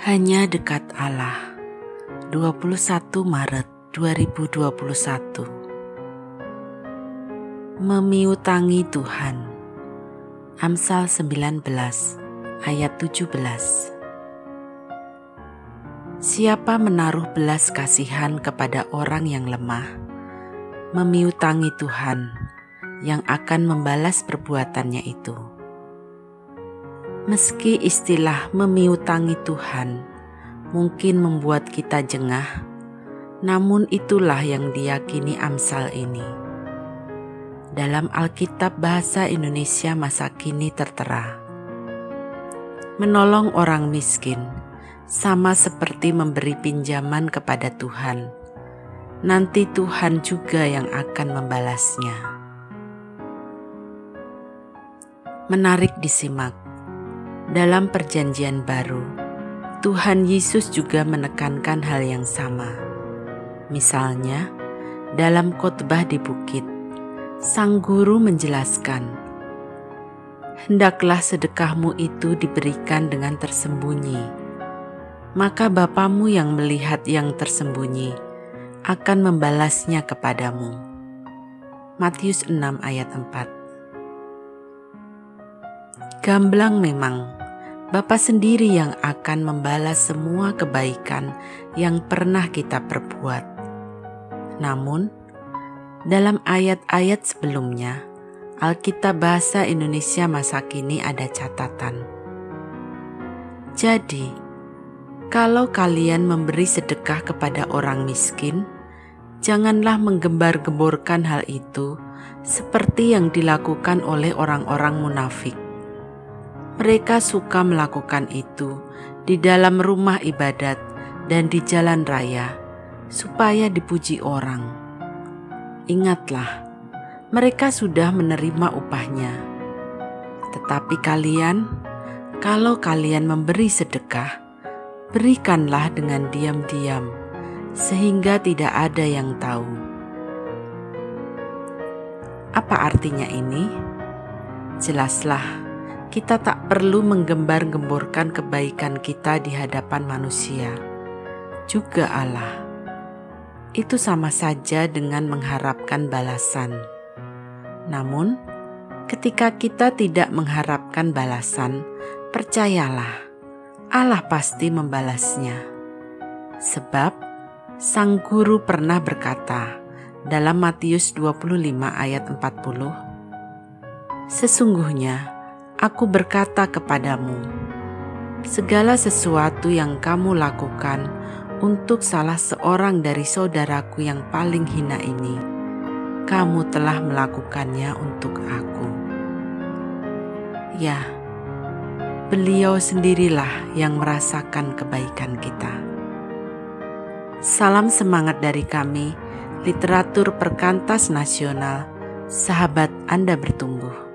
Hanya dekat Allah. 21 Maret 2021. Memiutangi Tuhan. Amsal 19 ayat 17. Siapa menaruh belas kasihan kepada orang yang lemah, memiutangi Tuhan yang akan membalas perbuatannya itu. Meski istilah memiutangi Tuhan mungkin membuat kita jengah, namun itulah yang diyakini Amsal ini. Dalam Alkitab Bahasa Indonesia masa kini tertera, menolong orang miskin sama seperti memberi pinjaman kepada Tuhan. Nanti Tuhan juga yang akan membalasnya. Menarik disimak dalam Perjanjian Baru, Tuhan Yesus juga menekankan hal yang sama. Misalnya, dalam khotbah di bukit, sang guru menjelaskan, "Hendaklah sedekahmu itu diberikan dengan tersembunyi, maka Bapamu yang melihat yang tersembunyi akan membalasnya kepadamu." Matius 6 ayat 4 Gamblang memang, Bapa sendiri yang akan membalas semua kebaikan yang pernah kita perbuat. Namun, dalam ayat-ayat sebelumnya, Alkitab Bahasa Indonesia masa kini ada catatan. Jadi, kalau kalian memberi sedekah kepada orang miskin, janganlah menggembar-gemborkan hal itu seperti yang dilakukan oleh orang-orang munafik mereka suka melakukan itu di dalam rumah ibadat dan di jalan raya, supaya dipuji orang. Ingatlah, mereka sudah menerima upahnya. Tetapi kalian, kalau kalian memberi sedekah, berikanlah dengan diam-diam, sehingga tidak ada yang tahu. Apa artinya ini? Jelaslah kita tak perlu menggembar-gemborkan kebaikan kita di hadapan manusia, juga Allah. Itu sama saja dengan mengharapkan balasan. Namun, ketika kita tidak mengharapkan balasan, percayalah, Allah pasti membalasnya. Sebab sang guru pernah berkata dalam Matius 25 ayat 40, Sesungguhnya aku berkata kepadamu, segala sesuatu yang kamu lakukan untuk salah seorang dari saudaraku yang paling hina ini, kamu telah melakukannya untuk aku. Ya, beliau sendirilah yang merasakan kebaikan kita. Salam semangat dari kami, literatur perkantas nasional, sahabat Anda bertumbuh.